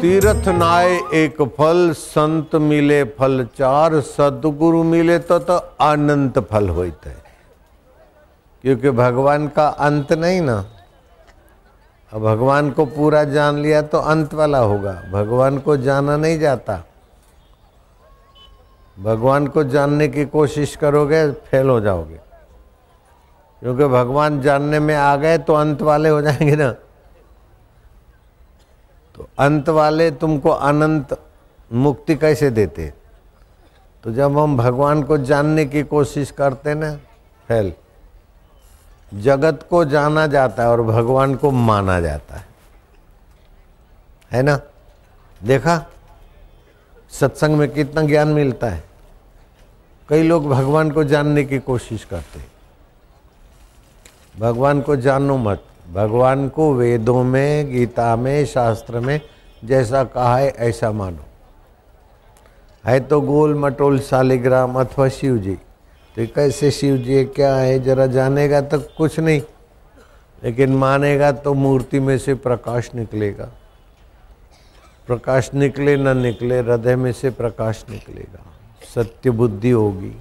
तीर्थ नाय एक फल, संत मिले फल चार, सदगुरु मिले तो तो अनंत फल होते है क्योंकि भगवान का अंत नहीं ना। अब भगवान को पूरा जान लिया तो अंत वाला होगा। भगवान को जाना नहीं जाता। भगवान को जानने की कोशिश करोगे, फेल हो जाओगे। क्योंकि भगवान जानने में आ गए तो अंत वाले हो जाएँगे ना। तो अंत वाले तुमको अनंत मुक्ति कैसे देते? तो जब हम भगवान को जानने की कोशिश करते ना फेल जगत को जाना जाता है और भगवान को माना जाता है। है ना? देखा? सत्संग में कितना ज्ञान मिलता है। कई लोग भगवान को जानने की कोशिश करते भगवान को जानो मत। भगवान को वेदों में, गीता में, शास्त्र में जैसा कहा है, ऐसा मानो। है तो गोल मटोल शालिग्राम अथवा शिव जी तो कैसे शिव जी क्या है, जरा जानेगा तो कुछ नहीं। लेकिन मानेगा तो मूर्ति में से प्रकाश निकलेगा। प्रकाश निकले न निकले, हृदय में से प्रकाश निकलेगा। सत्य बुद्धि होगी।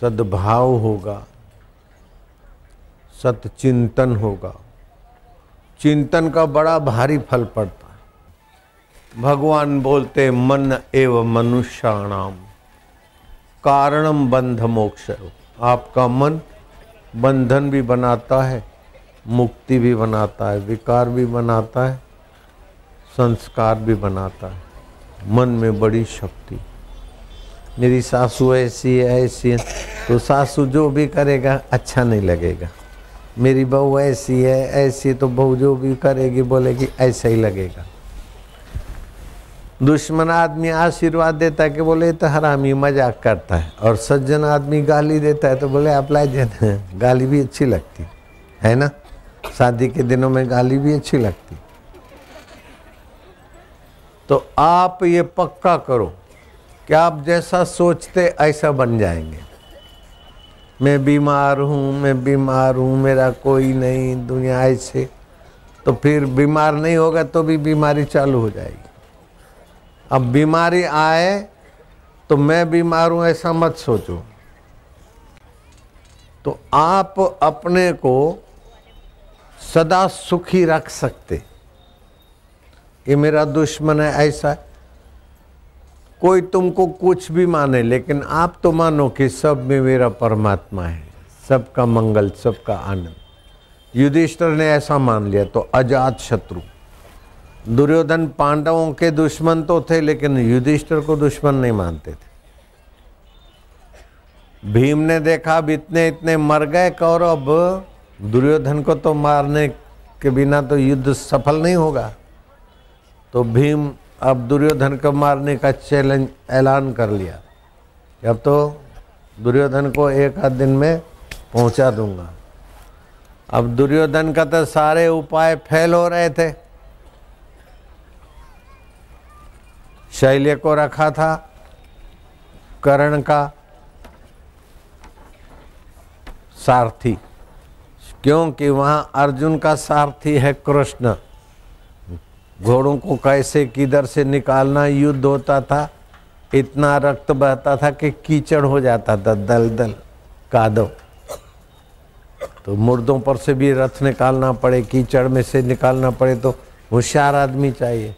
सद्भाव होगा। सत चिंतन होगा। चिंतन का बड़ा भारी फल पड़ता है। भगवान बोलते, मन एवं मनुष्याणाम। कारणम बंध मोक्ष आपका मन बंधन भी बनाता है, मुक्ति भी बनाता है, विकार भी बनाता है, संस्कार भी बनाता है। मन में बड़ी शक्ति। मेरी सासू ऐसी है ऐसी है तो सासू जो भी करेगा अच्छा नहीं लगेगा। मेरी बहू ऐसी है, ऐसी तो बहू जो भी करेगी, बोलेगी, ऐसा ही लगेगा। दुश्मन आदमी आशीर्वाद देता है कि बोले तो हरामी मज़ाक करता है। और सज्जन आदमी गाली देता है तो बोले, आप लाए गाली भी अच्छी लगती। है ना? शादी के दिनों में गाली भी अच्छी लगती। तो आप ये पक्का करो कि आप जैसा सोचते, ऐसा बन जाएँगे। मैं बीमार हूँ, मैं बीमार हूँ, मेरा कोई नहीं, दुनिया ऐसे। तो फिर बीमार नहीं होगा तो भी बीमारी चालू हो जाएगी। अब बीमारी आए तो मैं बीमार हूँ ऐसा मत सोचो। तो आप अपने को सदा सुखी रख सकते। ये मेरा दुश्मन है ऐसा। कोई तुमको कुछ भी माने, लेकिन आप तो मानो कि सब में मेरा परमात्मा है, सबका मंगल, सबका आनंद। युधिष्ठर ने ऐसा मान लिया तो अजात शत्रु। दुर्योधन पांडवों के दुश्मन तो थे, लेकिन युधिष्ठर को दुश्मन नहीं मानते थे। भीम ने देखा, अब इतने इतने मर गए कौरव दुर्योधन को तो मारने के बिना तो युद्ध सफल नहीं होगा। तो भीम अब दुर्योधन को मारने का चैलेंज ऐलान कर लिया। अब तो दुर्योधन को एक आध दिन में पहुँचा दूँगा। अब दुर्योधन का तो सारे उपाय फेल हो रहे थे। शैल्य को रखा था, कर्ण का सारथी, क्योंकि वहाँ अर्जुन का सारथी है कृष्ण। घोड़ों को कैसे किधर से निकालना, युद्ध होता था, इतना रक्त बहता था कि कीचड़ हो जाता था दल दल कादो तो मुर्दों पर से भी रथ निकालना पड़े, कीचड़ में से निकालना पड़े तो होशियार आदमी चाहिए।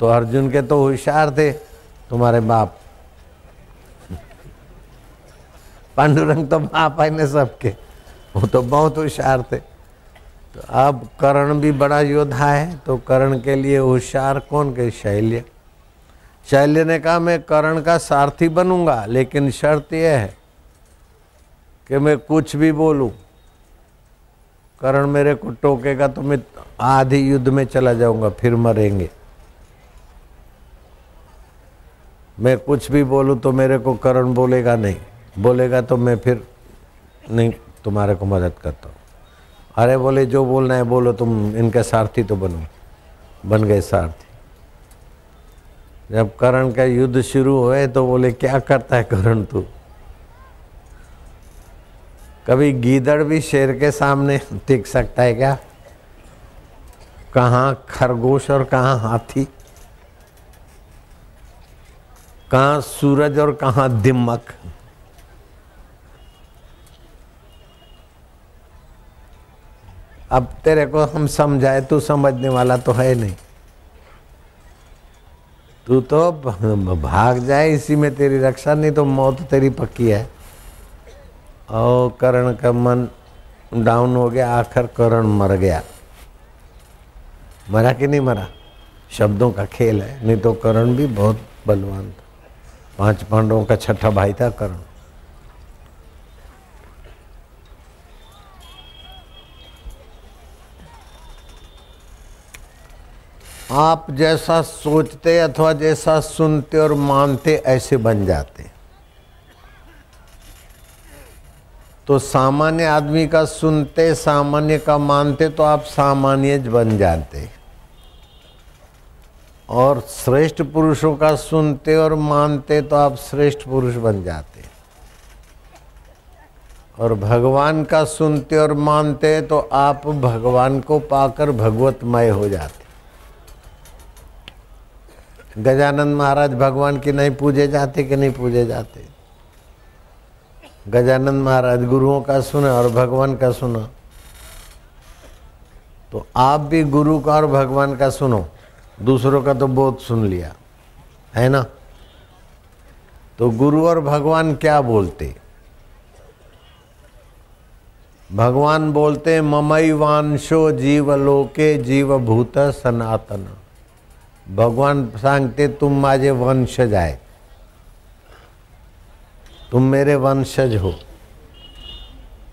तो अर्जुन के तो होशियार थे, तुम्हारे बाप। पांडुरंग तो बाप है ने सबके, वो तो बहुत होशियार थे। तो अब कर्ण भी बड़ा योद्धा है तो कर्ण के लिए होशियार कौन के शैल्य? शैल्य ने कहा, मैं कर्ण का सारथी बनूँगा, लेकिन शर्त यह है कि मैं कुछ भी बोलूँ। कर्ण मेरे को टोकेगा तो मैं आधी युद्ध में चला जाऊँगा, फिर मरेंगे। मैं कुछ भी बोलूँ तो मेरे को करण बोलेगा नहीं। बोलेगा तो मैं फिर नहीं, तुम्हारे को मदद करता हूँ। अरे बोले, जो बोलना है बोलो, तुम इनके सारथी तो बनो। बन गए सारथी। जब करण का युद्ध शुरू हुए तो बोले, क्या करता है करण तू? कभी गीदड़ भी शेर के सामने टिक सकता है क्या? कहाँ खरगोश और कहाँ हाथी? कहाँ सूरज और कहाँ दिमक? अब तेरे को हम समझाए, तू समझने वाला तो है नहीं। तू तो भाग जाए, इसी में तेरी रक्षा, नहीं तो मौत तेरी पक्की है। और करण का मन डाउन हो गया, आखिर करण मर गया। मरा कि नहीं मरा? शब्दों का खेल है, नहीं तो करण भी बहुत बलवान था। पाँच पांडवों का छठा भाई था करण। आप जैसा सोचते अथवा जैसा सुनते और मानते ऐसे बन जाते। तो सामान्य आदमी का सुनते, सामान्य का मानते तो आप सामान्य बन जाते। और श्रेष्ठ पुरुषों का सुनते और मानते तो आप श्रेष्ठ पुरुष बन जाते। और भगवान का सुनते और मानते तो आप भगवान को पाकर भगवतमय हो जाते। गजानंद महाराज भगवान की नहीं पूजे जाते कि नहीं पूजे जाते? गजानंद महाराज गुरुओं का सुना और भगवान का सुना। तो आप भी गुरु का और भगवान का सुनो। दूसरों का तो बहुत सुन लिया। है ना? तो गुरु और भगवान क्या बोलते? भगवान बोलते ममई वांशो जीवलोके जीवभूत सनातन। भगवान सांगते, तुम माझे वंशज आहे तुम मेरे वंशज हो.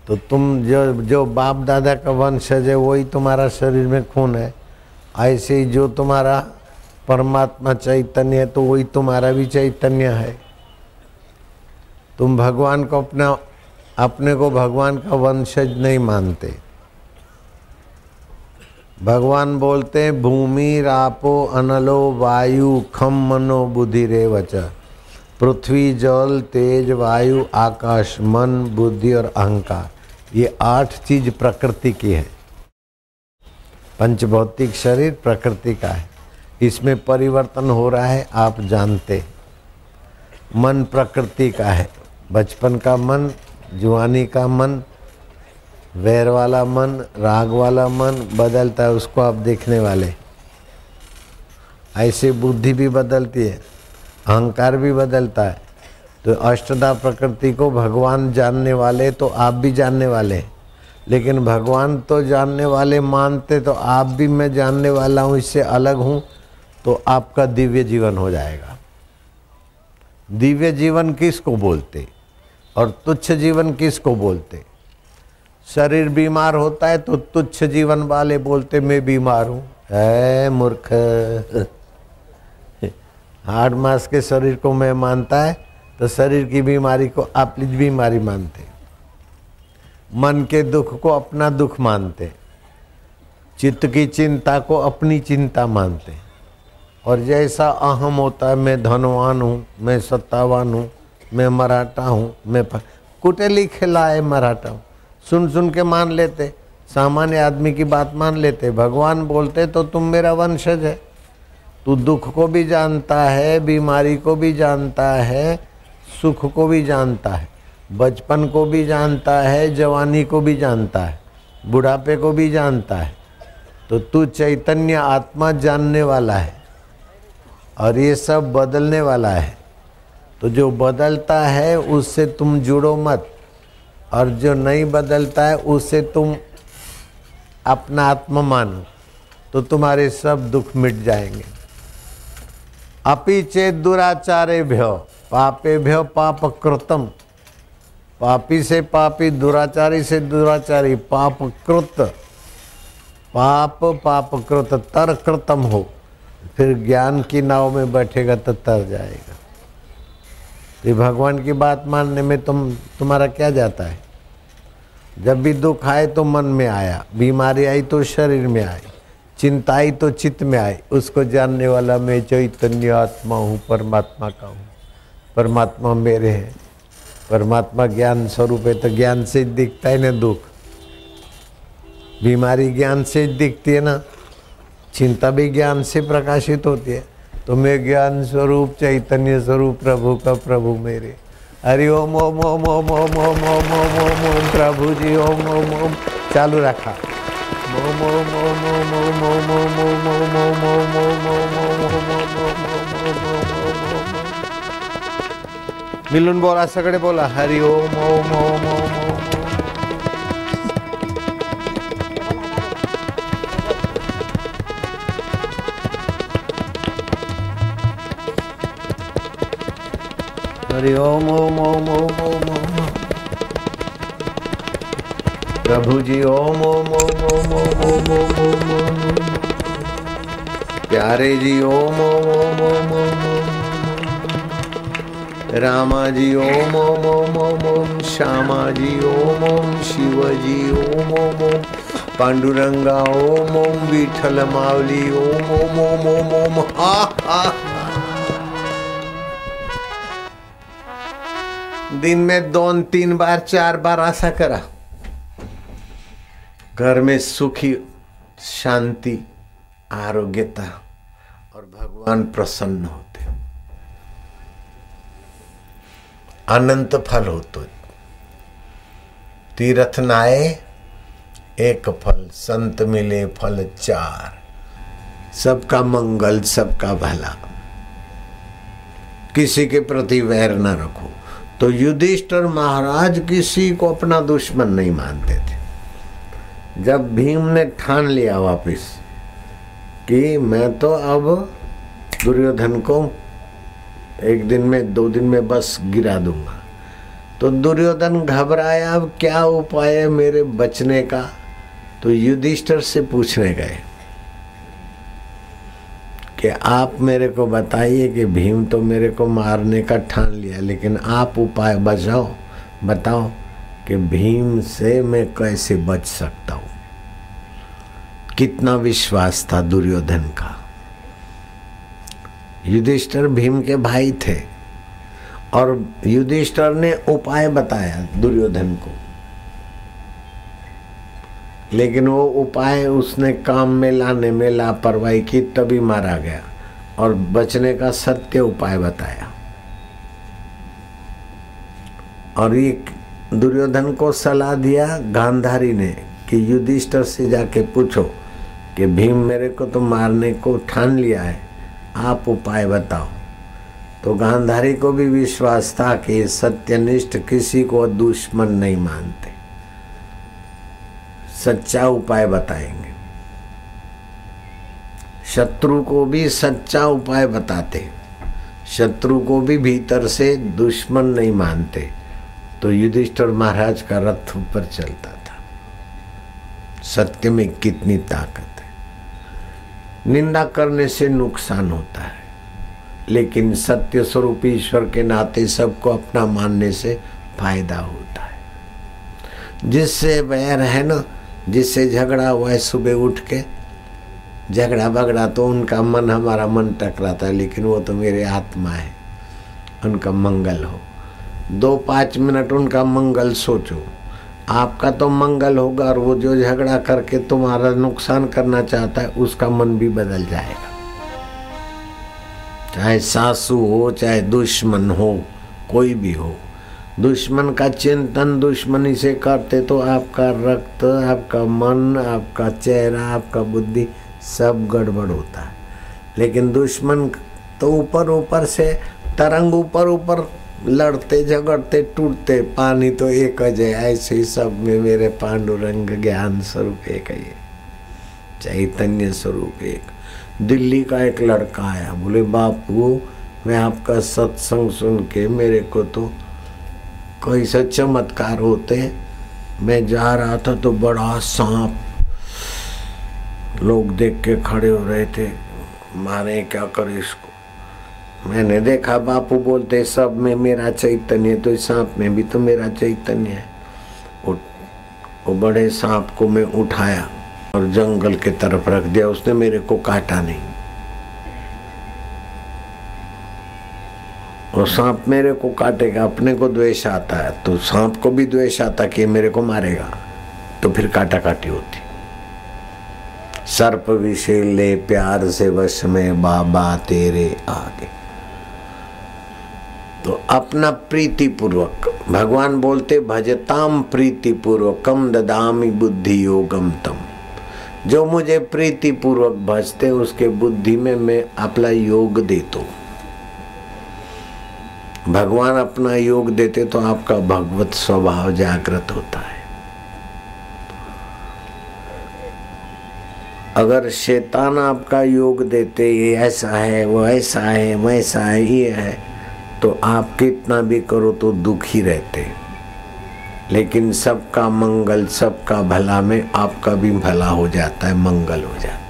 तो तुम जो जो बाप दादा का वंशज है, वही तुम्हारा शरीर में खून है। ऐसे ही जो तुम्हारा परमात्मा चैतन्य है तो वही तुम्हारा भी चैतन्य है। तुम भगवान को अपना, अपने को भगवान का वंशज नहीं मानते। भगवान बोलते भूमि रापो अनलो वायु खम मनो बुद्धि रे वच पृथ्वी जल तेज वायु आकाश मन बुद्धि और अहंकार। ये आठ चीज़ प्रकृति की है। पंचभौतिक शरीर प्रकृति का है। इसमें परिवर्तन हो रहा है, आप जानते मन प्रकृति का है। बचपन का मन जुआनी का मन वैर वाला मन, राग वाला मन बदलता है, उसको आप देखने वाले। ऐसे बुद्धि भी बदलती है, अहंकार भी बदलता है। तो अष्टदा प्रकृति को भगवान जानने वाले तो आप भी जानने वाले लेकिन भगवान तो जानने वाले मानते तो आप भी मैं जानने वाला हूँ, इससे अलग हूँ तो आपका दिव्य जीवन हो जाएगा। दिव्य जीवन किसको बोलते? और तुच्छ जीवन किसको बोलते? शरीर बीमार होता है तो तुच्छ जीवन वाले बोलते, मैं बीमार हूँ। है, मूर्ख। हार्ड मास के शरीर को मैं मानता है तो शरीर की बीमारी को आप बीमारी मानते मन के दुख को अपना दुख मानते चित्त की चिंता को अपनी चिंता मानते और जैसा अहम होता है, मैं धनवान हूँ, मैं सत्तावान हूँ, मैं मराठा हूँ, मैं कुटेली खिलाए मराठा हूँ। सुन सुन के मान लेते। सामान्य आदमी की बात मान लेते। भगवान बोलते तो तुम मेरा वंशज है। तू दुख को भी जानता है, बीमारी को भी जानता है, सुख को भी जानता है, बचपन को भी जानता है, जवानी को भी जानता है, बुढ़ापे को भी जानता है। तो तू चैतन्य आत्मा जानने वाला है और ये सब बदलने वाला है। तो जो बदलता है, उससे तुम जुड़ो मत। और जो नहीं बदलता है, उसे तुम अपना आत्मा मानो तो तुम्हारे सब दुख मिट जाएँगे। अपी चेत दुराचारे भ्यो, पापे भ्यो पाप कृतम पापी से पापी, दुराचारी से दुराचारी, पाप कृत पाप पाप कृत तर कृतम हो। फिर ज्ञान की नाव में बैठेगा तो तर जाएगा। तो भगवान की बात मानने में तुम, तुम्हारा क्या जाता है? जब भी दुख आए तो मन में आया, बीमारी आई तो शरीर में आई, चिंता आई तो चित्त में आई, उसको जानने वाला मैं चैतन्य आत्मा हूँ, परमात्मा का हूँ। परमात्मा मेरे हैं। परमात्मा ज्ञान स्वरूप है तो ज्ञान से दिखता है ना दुख। बीमारी ज्ञान से दिखती है ना, चिंता भी ज्ञान से प्रकाशित होती है। तो मैं ज्ञान स्वरूप चैतन्य स्वरूप प्रभु का प्रभु मेरे हरि ओम ओम ओम ओम ओम ओम ओम ओम ओम ओम प्रभु जी ओम ओम ओम चालू रखा ओम ओम ओम ओम ओम ओम ओम ओम ओम ओम ओम ओम ओम बोला सगळे बोला हरि ओम ओम ओम ओम हरि ओम ओम ओम ओम ओम ओम प्रभु जी ओम ओम ओम ओम ओम ओम ओम ओम ओम प्यारे जी ओम ओम ओम ओम ओम रामा जी ओम ओम ओम ओम ओम श्यामा जी ओम ओम शिव जी ओम ओम ओम पांडुरंगा ओम ओम विठल मावली ओम ओम ओम ओम ओम हा हा दिन में दोन, तीन बार, चार बार ऐसा करा. घर में सुखी, शांति, आरोग्यता और भगवान प्रसन्न होते. अनंत फल होतो. तीर्थ नाए एक फल, संत मिले फल चार. सबका मंगल, सबका भला. किसी के प्रति वैर न रखो. तो युधिष्ठर महाराज किसी को अपना दुश्मन नहीं मानते थे। जब भीम ने ठान लिया वापिस कि मैं तो अब दुर्योधन को एक दिन में, दो दिन में बस गिरा दूँगा। तो दुर्योधन घबराया, अब क्या उपाय है मेरे बचने का? तो युधिष्ठर से पूछने गए कि आप मेरे को बताइए कि भीम तो मेरे को मारने का ठान लिया, लेकिन आप उपाय बचाओ बताओ कि भीम से मैं कैसे बच सकता हूँ। कितना विश्वास था दुर्योधन का। युधिष्ठर भीम के भाई थे, और युधिष्ठर ने उपाय बताया दुर्योधन को। लेकिन वो उपाय उसने काम में लाने में लापरवाही की तभी मारा गया और बचने का सत्य उपाय बताया। और ये दुर्योधन को सलाह दिया, गांधारी ने कि युधिष्ठर से जाके पूछो कि भीम मेरे को तो मारने को ठान लिया है, आप उपाय बताओ। तो गांधारी को भी विश्वास था कि सत्यनिष्ठ किसी को दुश्मन नहीं मानते। सच्चा उपाय बताएँगे। शत्रु को भी सच्चा उपाय बताते। शत्रु को भी भीतर से दुश्मन नहीं मानते। तो युधिष्ठिर महाराज का रथ ऊपर चलता था। सत्य में कितनी ताकत है। निंदा करने से नुकसान होता है। लेकिन सत्य स्वरूप ईश्वर के नाते सबको अपना मानने से फ़ायदा होता है। जिससे वैर है ना जिससे झगड़ा हुआ है सुबह उठ के। झगड़ा बगड़ा तो उनका मन, हमारा मन टकराता है, लेकिन वो तो मेरे आत्मा है। उनका मंगल हो। दो पाँच मिनट उनका मंगल सोचो। आपका तो मंगल होगा और वो जो झगड़ा करके तुम्हारा नुकसान करना चाहता है, उसका मन भी बदल जाएगा। चाहे सासू हो, चाहे दुश्मन हो, कोई भी हो। दुश्मन का चिंतन दुश्मनी से करते तो आपका रक्त, आपका मन, आपका चेहरा, आपका बुद्धि सब गड़बड़ होता है। लेकिन दुश्मन तो ऊपर ऊपर से, तरंग ऊपर ऊपर लड़ते, झगड़ते, टूटते, पानी तो एक अजय, ऐसे ही सब में मेरे पांडुरंग ज्ञान स्वरूप एक है चैतन्य स्वरूप एक। दिल्ली का एक लड़का आया, बोले, बापू, मैं आपका सत्संग सुन के मेरे को तो कैसे चमत्कार होते। मैं जा रहा था तो बड़ा सांप लोग देख के खड़े हो रहे थे। मारे क्या करे इसको? मैंने देखा बापू बोलते सब में मेरा चैतन्य तो इस सांप में भी तो मेरा चैतन्य है। वो, वो बड़े सांप को मैं उठाया और जंगल के तरफ़ रख दिया। उसने मेरे को काटा नहीं। और सांप मेरे को काटेगा, अपने को द्वेष आता है तो सांप को भी द्वेष आता कि मेरे को मारेगा। तो फिर काटा काटी होती। सर्प विषय ले प्यार से वश में बाबा तेरे आगे। तो अपना प्रीति पूर्वक भगवान बोलते, भजताम प्रीति पूर्वकम ददामी बुद्धि योगम तम। जो मुझे प्रीति पूर्वक भजते, उसके बुद्धि में मैं अपना योग देता हूँ। भगवान अपना योग देते तो आपका भगवत स्वभाव जागृत होता है। अगर शैतान आपका योग देते, ये ऐसा है, वो ऐसा है, वैसा है, ये है तो आप कितना भी करो तो दुखी रहते। लेकिन सबका मंगल, सबका भला में आपका भी भला हो जाता है, मंगल हो जाता है।